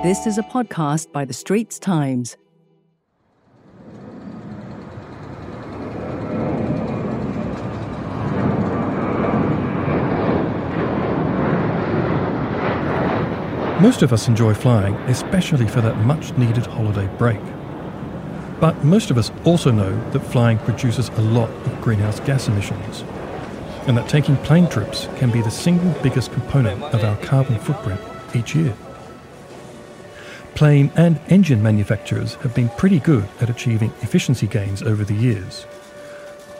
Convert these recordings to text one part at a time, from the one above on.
This is a podcast by The Straits Times. Most of us enjoy flying, especially for that much needed holiday break. But most of us also know that flying produces a lot of greenhouse gas emissions, and that taking plane trips can be the single biggest component of our carbon footprint each year. Plane and engine manufacturers have been pretty good at achieving efficiency gains over the years.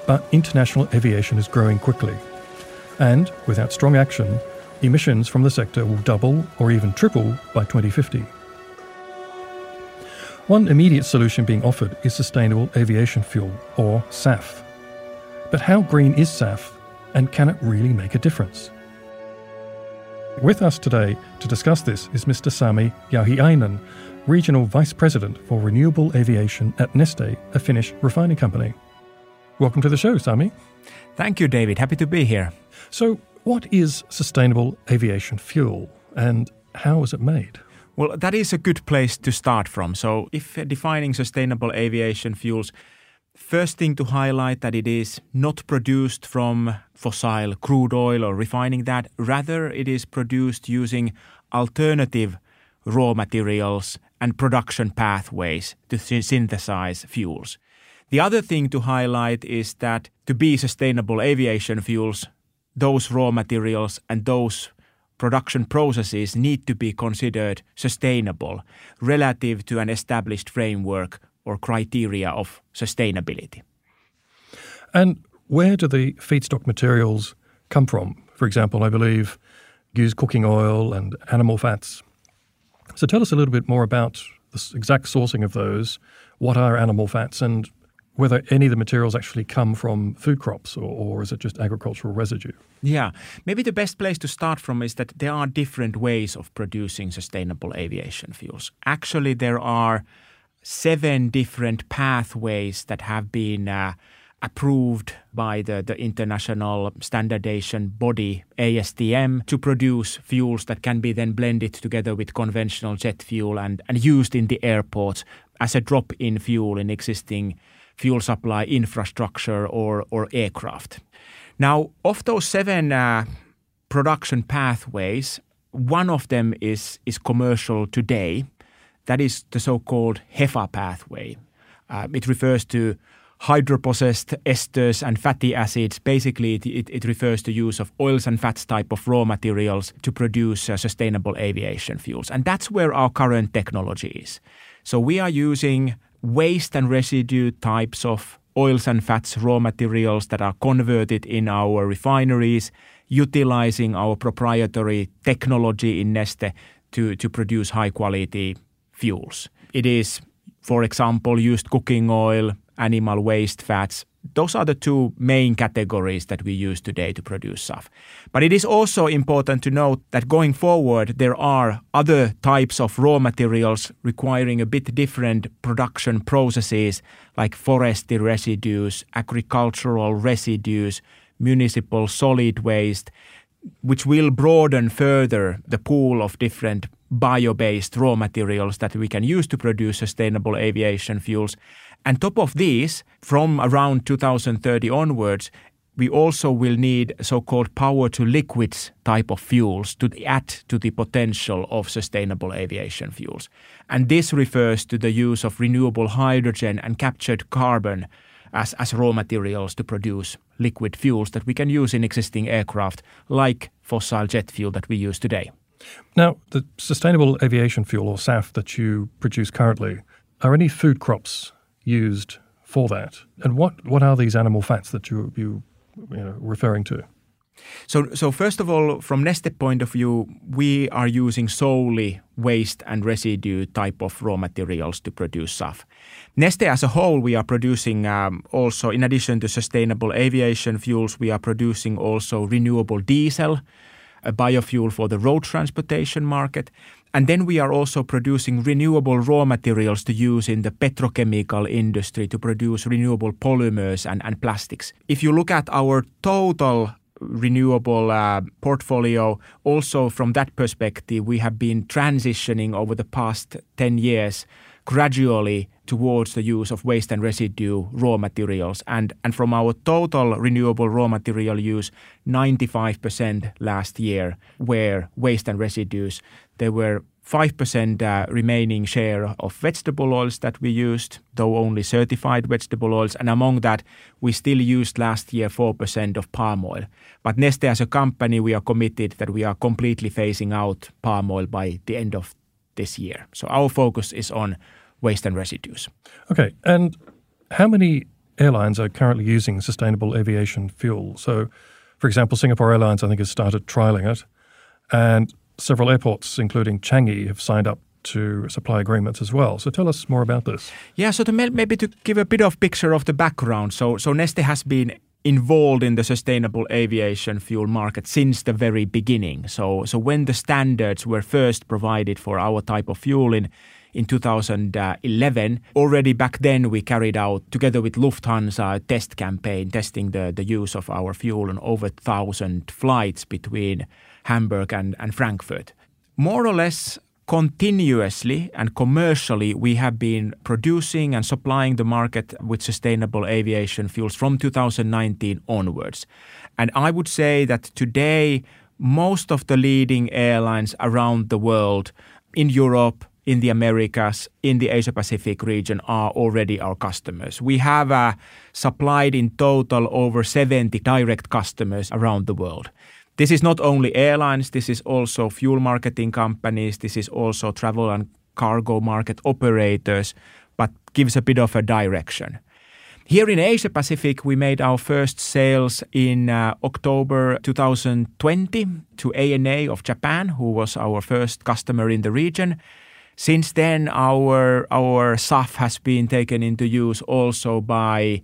But international aviation is growing quickly, and without strong action, emissions from the sector will double or even triple by 2050. One immediate solution being offered is sustainable aviation fuel, or SAF. But how green is SAF, and can it really make a difference? With us today to discuss this is Mr. Sami Jauhiainen, Regional Vice President for Renewable Aviation at Neste, a Finnish refining company. Welcome to the show, Sami. Thank you, David. Happy to be here. So, what is sustainable aviation fuel and how is it made? Well, that is a good place to start from. So, if defining sustainable aviation fuels, first thing to highlight that it is not produced from fossil crude oil or refining that, rather it is produced using alternative raw materials and production pathways to synthesize fuels. The other thing to highlight is that to be sustainable aviation fuels, those raw materials and those production processes need to be considered sustainable relative to an established framework or criteria of sustainability. And where do the feedstock materials come from? For example, I believe use cooking oil and animal fats. So tell us a little bit more about the exact sourcing of those. What are animal fats and whether any of the materials actually come from food crops or, or, is it just agricultural residue? Yeah, maybe the best place to start from is that there are different ways of producing sustainable aviation fuels. Actually, there are seven different pathways that have been uh, approved by the, the international standardization body ASTM to produce fuels that can be then blended together with conventional jet fuel and, and used in the airports as a drop in fuel in existing fuel supply infrastructure or, or aircraft. Now, of those seven uh, production pathways, one of them is, is commercial today. That is the so called HEFA pathway. Uh, it refers to hydroprocessed esters and fatty acids. Basically, it, it, it, refers to use of oils and fats type of raw materials to produce uh, sustainable aviation fuels. And that's where our current technology is. So we are using waste and residue types of oils and fats raw materials that are converted in our refineries, utilizing our proprietary technology in Neste to, to produce high quality fuels. It is, for example, used cooking oil, animal waste fats, those are the two main categories that we use today to produce SAF. But it is also important to note that going forward, there are other types of raw materials requiring a bit different production processes, like forestry residues, agricultural residues, municipal solid waste, which will broaden further the pool of different bio based raw materials that we can use to produce sustainable aviation fuels. And top of these, from around 2030 onwards, we also will need so-called power to liquids type of fuels to add to the potential of sustainable aviation fuels. And this refers to the use of renewable hydrogen and captured carbon as, as raw materials to produce liquid fuels that we can use in existing aircraft like fossil jet fuel that we use today. Now, the sustainable aviation fuel or SAF that you produce currently, are any food crops used for that? And what, what are these animal fats that you, you, you know, referring to? So, so first of all, from Neste point of view, we are using solely waste and residue type of raw materials to produce SAF. Neste as a whole, we are producing um, also, in addition to sustainable aviation fuels, we are producing also renewable diesel, a biofuel for the road transportation market. And then we are also producing renewable raw materials to use in the petrochemical industry to produce renewable polymers and, and plastics. If you look at our total renewable uh, portfolio. Also, from that perspective, we have been transitioning over the past 10 years gradually towards the use of waste and residue raw materials. And, and from our total renewable raw material use, 95% last year were waste and residues. There were 5% uh, remaining share of vegetable oils that we used, though only certified vegetable oils. And among that, we still used last year 4% of palm oil. But Neste as a company, we are committed that we are completely phasing out palm oil by the end of this year. So our focus is on waste and residues. Okay. And how many airlines are currently using sustainable aviation fuel? So, for example, Singapore Airlines, I think, has started trialing it. And several airports, including Changi, have signed up to supply agreements as well. So tell us more about this. Yeah, so to maybe to give a bit of picture of the background. So, so Neste has been involved in the sustainable aviation fuel market since the very beginning. So, so when the standards were first provided for our type of fuel in in 2011. Already back then, we carried out, together with Lufthansa, a test campaign testing the, the use of our fuel on over 1,000 flights between Hamburg and, and Frankfurt. More or less continuously and commercially, we have been producing and supplying the market with sustainable aviation fuels from 2019 onwards. And I would say that today, most of the leading airlines around the world in Europe, in the Americas, in the Asia Pacific region are already our customers. We have uh, supplied in total over 70 direct customers around the world. This is not only airlines, this is also fuel marketing companies, this is also travel and cargo market operators, but gives a bit of a direction. Here in Asia Pacific, we made our first sales in uh, October 2020 to ANA of Japan, who was our first customer in the region. Since then, our our SAF has been taken into use also by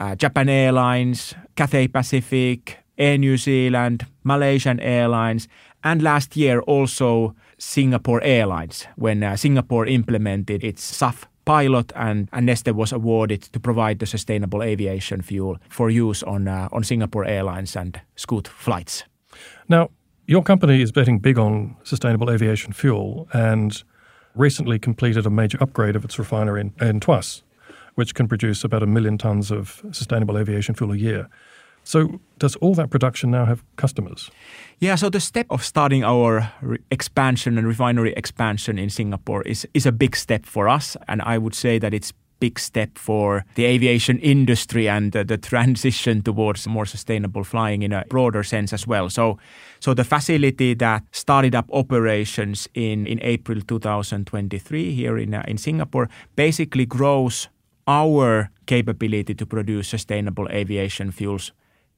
uh, Japan Airlines, Cathay Pacific, Air New Zealand, Malaysian Airlines, and last year also Singapore Airlines when uh, Singapore implemented its SAF pilot and, and Neste was awarded to provide the sustainable aviation fuel for use on uh, on Singapore Airlines and Scoot flights. Now, your company is betting big on sustainable aviation fuel and recently completed a major upgrade of its refinery in, in Tuas, which can produce about a million tons of sustainable aviation fuel a year. So, does all that production now have customers? Yeah, so the step of starting our re- expansion and refinery expansion in Singapore is, is a big step for us. And I would say that it's big step for the aviation industry and the, the transition towards more sustainable flying in a broader sense as well. So, so the facility that started up operations in, in April 2023 here in, uh, in Singapore basically grows our capability to produce sustainable aviation fuels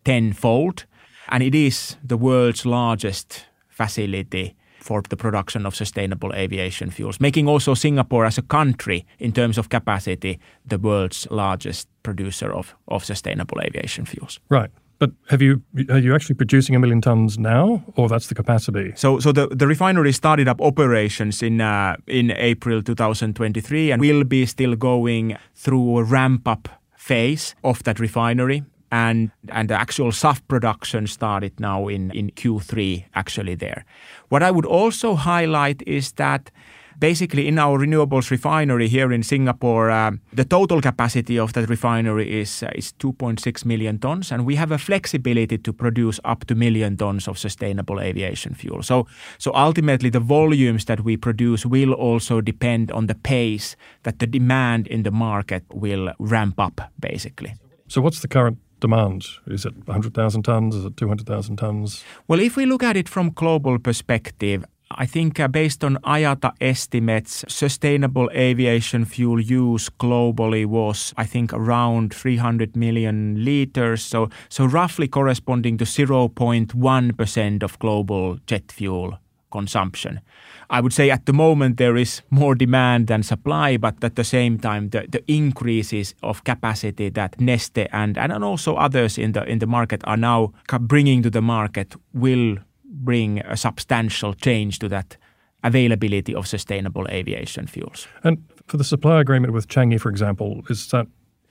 tenfold. And it is the world's largest facility for the production of sustainable aviation fuels, making also Singapore as a country, in terms of capacity, the world's largest producer of, of sustainable aviation fuels. Right. But have you are you actually producing a million tons now, or that's the capacity? So, so the, the refinery started up operations in uh, in April 2023, and will be still going through a ramp up phase of that refinery and and the actual SAF production started now in in Q3 actually there. What I would also highlight is that basically in our renewables refinery here in Singapore, uh, the total capacity of that refinery is uh, is 2.6 million tons, and we have a flexibility to produce up to million tons of sustainable aviation fuel. So, so ultimately, the volumes that we produce will also depend on the pace that the demand in the market will ramp up, basically. So, what's the current demand? Is it 100,000 tons? Is it 200,000 tons? Well, if we look at it from global perspective, I think uh, based on IATA estimates, sustainable aviation fuel use globally was, I think, around 300 million liters. So, so roughly corresponding to 0.1% of global jet fuel consumption. I would say at the moment there is more demand than supply, but at the same time, the, the increases of capacity that Neste and, and also others in the in the market are now bringing to the market will bring a substantial change to that availability of sustainable aviation fuels. And for the supply agreement with Changi, for example, is that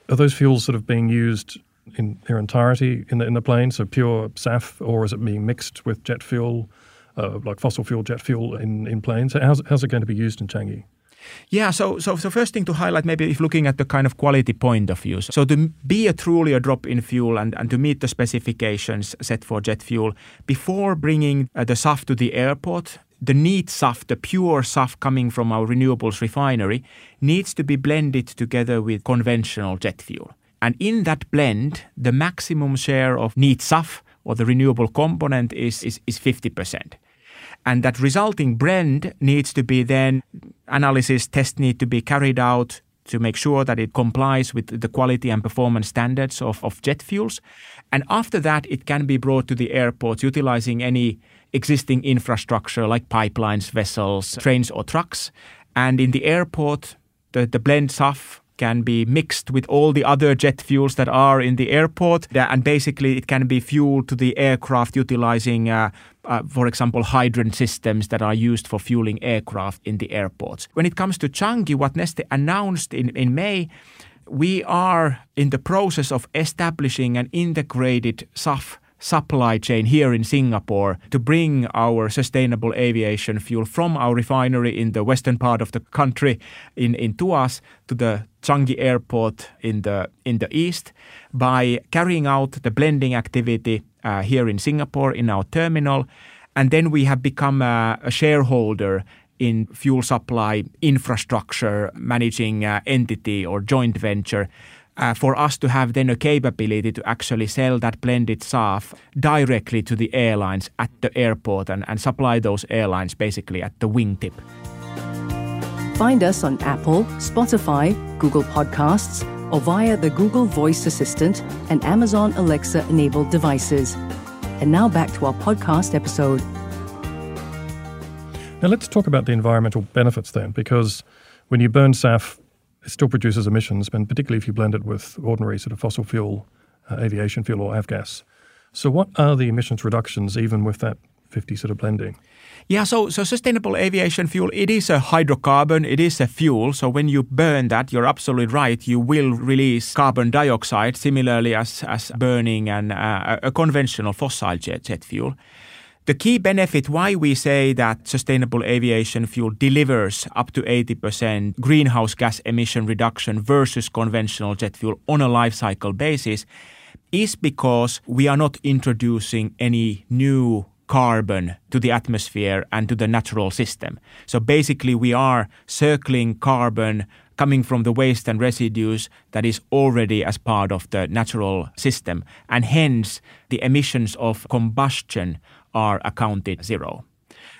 are those fuels sort of being used in their entirety in the, in the plane, so pure SAF, or is it being mixed with jet fuel, uh, like fossil fuel jet fuel in, in planes? How's, how's it going to be used in Changi? Yeah, so so so first thing to highlight, maybe if looking at the kind of quality point of view. So to be a truly a drop in fuel and, and to meet the specifications set for jet fuel, before bringing uh, the SAF to the airport, the neat SAF, the pure SAF coming from our renewables refinery, needs to be blended together with conventional jet fuel. And in that blend, the maximum share of neat SAF or the renewable component is, is, is 50%. And that resulting blend needs to be then analysis tests need to be carried out to make sure that it complies with the quality and performance standards of, of jet fuels. And after that, it can be brought to the airports utilizing any existing infrastructure like pipelines, vessels, trains, or trucks. And in the airport, the, the blend SAF can be mixed with all the other jet fuels that are in the airport. And basically, it can be fueled to the aircraft utilizing, uh, uh, for example, hydrant systems that are used for fueling aircraft in the airports. When it comes to Changi, what Neste announced in, in May, we are in the process of establishing an integrated SAF supply chain here in Singapore to bring our sustainable aviation fuel from our refinery in the western part of the country in, in Tuas to the Changi airport in the in the east by carrying out the blending activity uh, here in Singapore in our terminal. And then we have become a, a shareholder in fuel supply infrastructure managing uh, entity or joint venture uh, for us to have then a capability to actually sell that blended SAF directly to the airlines at the airport and, and supply those airlines basically at the wingtip. Find us on Apple, Spotify, Google Podcasts, or via the Google Voice Assistant and Amazon Alexa enabled devices. And now back to our podcast episode. Now let's talk about the environmental benefits then, because when you burn SAF, it still produces emissions, and particularly if you blend it with ordinary sort of fossil fuel, uh, aviation fuel or avgas. So, what are the emissions reductions even with that 50 sort of blending? Yeah, so so sustainable aviation fuel, it is a hydrocarbon, it is a fuel. So when you burn that, you're absolutely right, you will release carbon dioxide, similarly as as burning an, uh, a conventional fossil jet, jet fuel. The key benefit why we say that sustainable aviation fuel delivers up to 80% greenhouse gas emission reduction versus conventional jet fuel on a life cycle basis is because we are not introducing any new carbon to the atmosphere and to the natural system. So basically, we are circling carbon coming from the waste and residues that is already as part of the natural system. And hence, the emissions of combustion are accounted zero.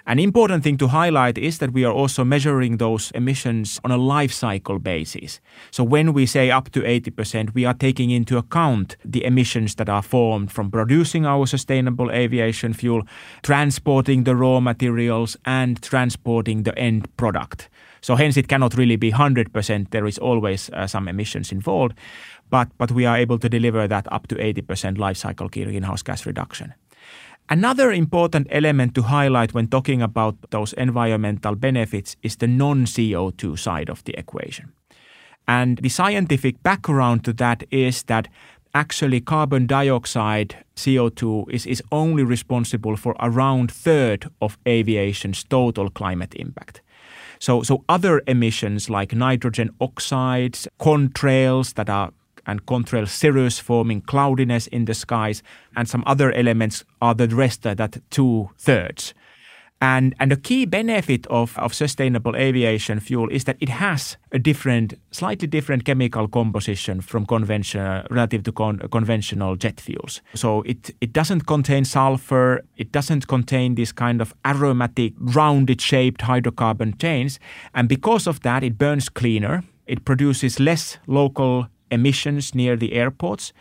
An important thing to highlight is that we are also measuring those emissions on a life cycle basis. So when we say up to 80%, we are taking into account the emissions that are formed from producing our sustainable aviation fuel, transporting the raw materials, and transporting the end product. So hence it cannot really be 100%. There is always uh, some emissions involved, but, but we are able to deliver that up to 80% life cycle greenhouse gas reduction. Another important element to highlight when talking about those environmental benefits is the non CO2 side of the equation. And the scientific background to that is that actually carbon dioxide CO2 is, is only responsible for around third of aviation's total climate impact. So, so other emissions like nitrogen oxides, contrails that are and contrail cirrus forming cloudiness in the skies, and some other elements are the rest, that two thirds. And, and the key benefit of, of sustainable aviation fuel is that it has a different, slightly different chemical composition from conventional, relative to con, conventional jet fuels. So it, it doesn't contain sulfur, it doesn't contain this kind of aromatic, rounded shaped hydrocarbon chains. And because of that, it burns cleaner, it produces less local emissions near the airports.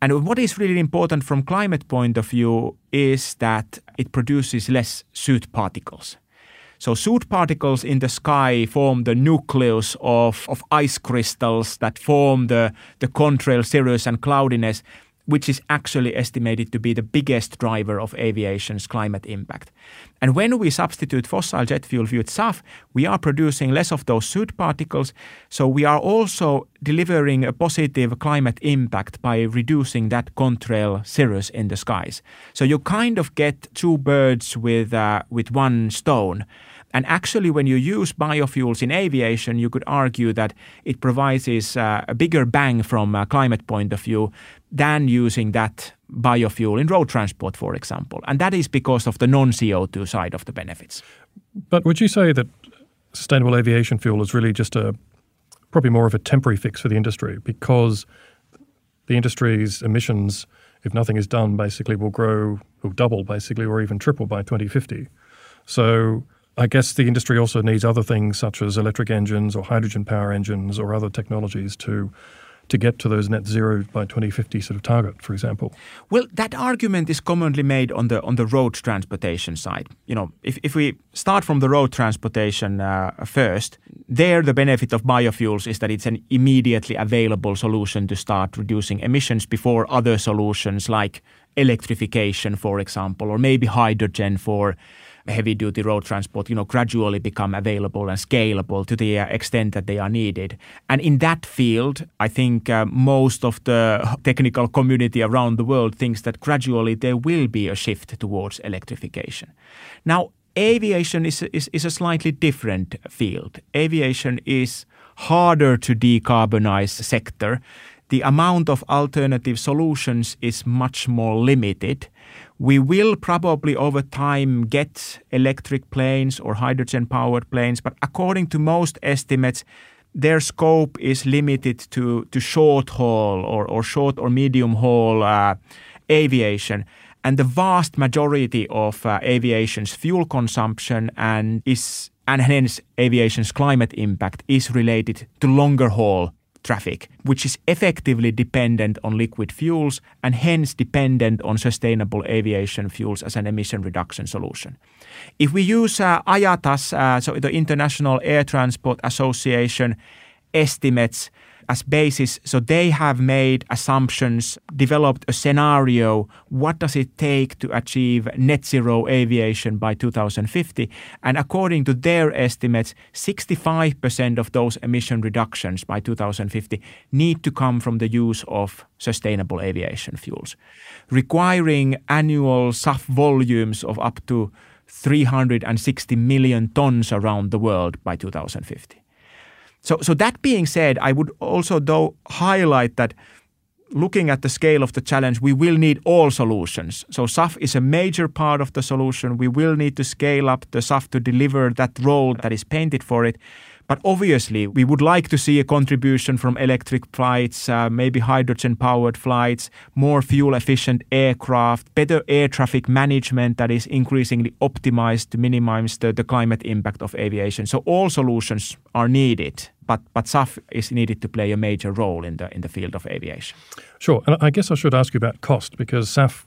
And what is really important from climate point of view is that it produces less soot particles. So soot particles in the sky form the nucleus of, of ice crystals that form the, the contrail cirrus and cloudiness. Which is actually estimated to be the biggest driver of aviation's climate impact. And when we substitute fossil jet fuel with SAF, we are producing less of those soot particles. So we are also delivering a positive climate impact by reducing that contrail cirrus in the skies. So you kind of get two birds with, uh, with one stone. And actually, when you use biofuels in aviation, you could argue that it provides uh, a bigger bang from a climate point of view than using that biofuel in road transport, for example. And that is because of the non CO2 side of the benefits. But would you say that sustainable aviation fuel is really just a probably more of a temporary fix for the industry because the industry's emissions, if nothing is done, basically will grow, will double basically, or even triple by 2050. So I guess the industry also needs other things such as electric engines or hydrogen power engines or other technologies to to get to those net zero by 2050 sort of target, for example? Well, that argument is commonly made on the on the road transportation side. You know, if, if we start from the road transportation uh, first, there the benefit of biofuels is that it's an immediately available solution to start reducing emissions before other solutions like electrification, for example, or maybe hydrogen for heavy duty road transport, you know, gradually become available and scalable to the extent that they are needed. And in that field, I think uh, most of the technical community around the world thinks that gradually there will be a shift towards electrification. Now, aviation is, is, is a slightly different field. Aviation is harder to decarbonize sector. The amount of alternative solutions is much more limited. We will probably over time get electric planes or hydrogen powered planes, but according to most estimates, their scope is limited to, to short haul or, or short or medium haul uh, aviation. And the vast majority of uh, aviation's fuel consumption and is and hence aviation's climate impact is related to longer haul traffic, which is effectively dependent on liquid fuels and hence dependent on sustainable aviation fuels as an emission reduction solution. If we use uh, IATA's, uh, so the International Air Transport Association estimates as basis. So they have made assumptions, developed a scenario. What does it take to achieve net zero aviation by 2050? And according to their estimates, 65% of those emission reductions by 2050 need to come from the use of sustainable aviation fuels, requiring annual SAF volumes of up to 360 million tons around the world by 2050. So, so that being said, I would also though highlight that looking at the scale of the challenge, we will need all solutions. So SAF is a major part of the solution. We will need to scale up the SAF to deliver that role that is painted for it. But obviously, we would like to see a contribution from electric flights, uh, maybe hydrogen powered flights, more fuel efficient aircraft, better air traffic management that is increasingly optimized to minimize the, the climate impact of aviation. So all solutions are needed. But, but SAF is needed to play a major role in the in the field of aviation. Sure, and I guess I should ask you about cost because SAF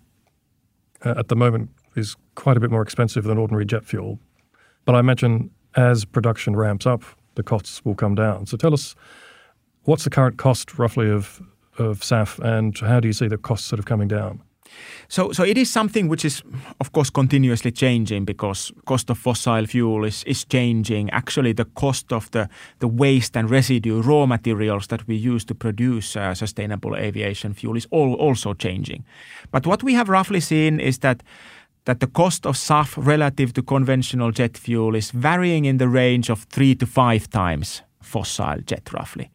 uh, at the moment is quite a bit more expensive than ordinary jet fuel. But I imagine as production ramps up, the costs will come down. So tell us, what's the current cost roughly of of SAF, and how do you see the costs sort of coming down? So, so it is something which is, of course, continuously changing because cost of fossil fuel is, is changing. Actually, the cost of the, the waste and residue raw materials that we use to produce uh, sustainable aviation fuel is all, also changing. But what we have roughly seen is that that the cost of SAF relative to conventional jet fuel is varying in the range of three to five times fossil jet, roughly.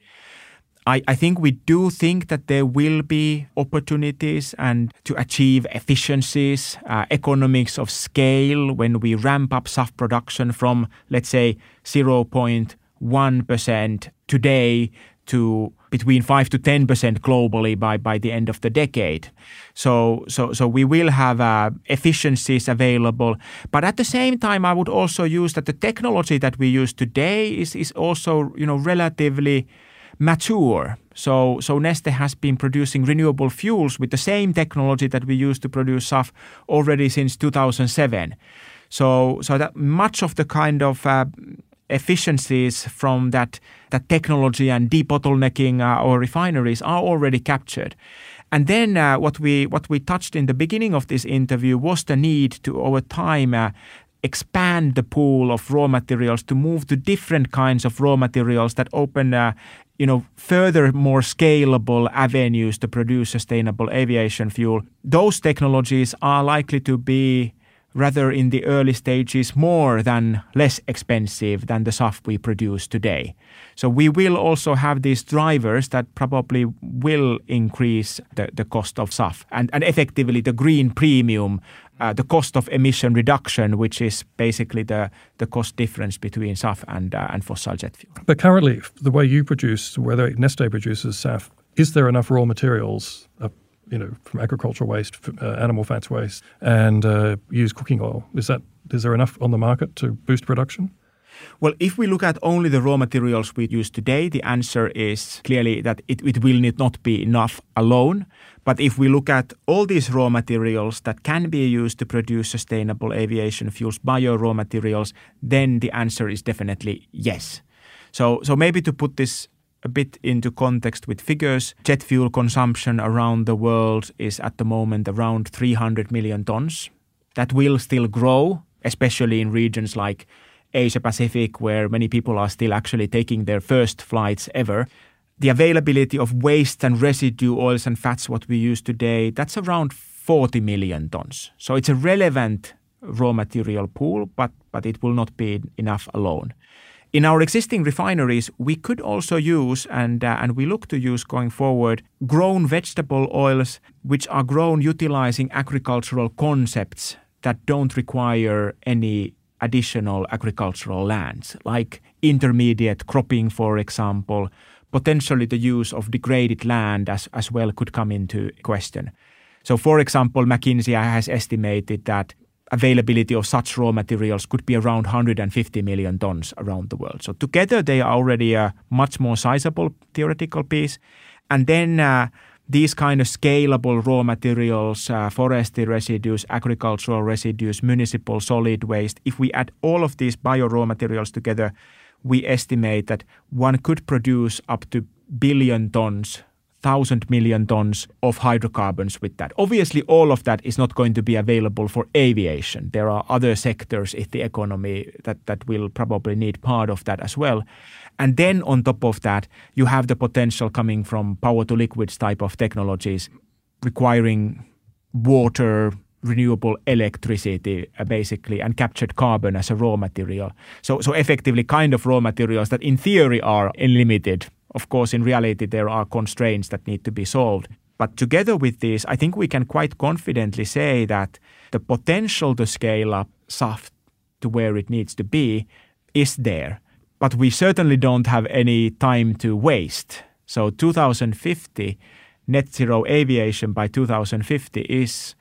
I, I, think we do think that there will be opportunities and to achieve efficiencies, uh, economics of scale when we ramp up SAF production from, let's say, 0.1% today to between 5 to 10% globally by, by the end of the decade. So, so, so we will have uh, efficiencies available. But at the same time, I would also use that the technology that we use today is, is also, you know, relatively mature. So, so Neste has been producing renewable fuels with the same technology that we use to produce SAF already since 2007. So, so that much of the kind of uh, efficiencies from that, that technology and debottlenecking uh, our refineries are already captured. And then uh, what we what we touched in the beginning of this interview was the need to over time uh, expand the pool of raw materials to move to different kinds of raw materials that open uh, you know further more scalable avenues to produce sustainable aviation fuel those technologies are likely to be rather in the early stages more than less expensive than the SAF we produce today. So we will also have these drivers that probably will increase the, the cost of SAF and, and effectively the green premium, uh, the cost of emission reduction, which is basically the, the cost difference between SAF and, uh, and fossil jet fuel. But currently, the way you produce, whether Neste produces SAF, is there enough raw materials, uh, you know, from agricultural waste, uh, animal fats waste, and uh, use cooking oil. Is that is there enough on the market to boost production? Well, if we look at only the raw materials we use today, the answer is clearly that it, it will not be enough alone. But if we look at all these raw materials that can be used to produce sustainable aviation fuels, bio raw materials, then the answer is definitely yes. So, so maybe to put this a bit into context with figures, jet fuel consumption around the world is at the moment around 300 million tons. That will still grow, especially in regions like Asia Pacific, where many people are still actually taking their first flights ever. The availability of waste and residue oils and fats, what we use today, that's around 40 million tons. So it's a relevant raw material pool, but, but it will not be enough alone. In our existing refineries, we could also use and uh, and we look to use going forward grown vegetable oils which are grown utilizing agricultural concepts that don't require any additional agricultural lands, like intermediate cropping, for example. Potentially, the use of degraded land as, as well could come into question. So, for example, McKinsey has estimated that availability of such raw materials could be around 150 million tons around the world. So together they are already a much more sizable theoretical piece. And then uh, these kind of scalable raw materials, uh, forestry residues, agricultural residues, municipal solid waste, if we add all of these bio raw materials together, we estimate that one could produce up to billion tons thousand million tons of hydrocarbons with that. Obviously, all of that is not going to be available for aviation. There are other sectors in the economy that, that will probably need part of that as well. And then on top of that, you have the potential coming from power to liquids type of technologies requiring water, renewable electricity uh, basically and captured carbon as a raw material. So so effectively kind of raw materials that in theory are unlimited of course, in reality, there are constraints that need to be solved. But together with this, I think we can quite confidently say that the potential to scale up SAF to where it needs to be is there. But we certainly don't have any time to waste. So 2050, net zero aviation by 2050 is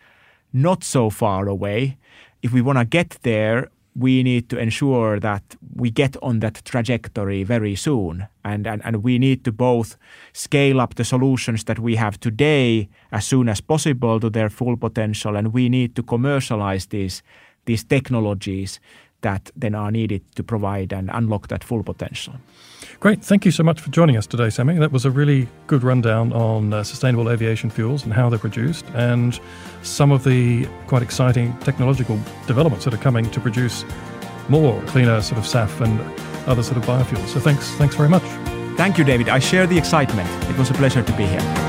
not so far away. If we want to get there, we need to ensure that we get on that trajectory very soon. And, and, and we need to both scale up the solutions that we have today as soon as possible to their full potential, and we need to commercialize these, these technologies that then are needed to provide and unlock that full potential. Great. Thank you so much for joining us today, Sami. That was a really good rundown on uh, sustainable aviation fuels and how they're produced and some of the quite exciting technological developments that are coming to produce more cleaner sort of SAF and other sort of biofuels. So thanks, thanks very much. Thank you, David. I share the excitement. It was a pleasure to be here.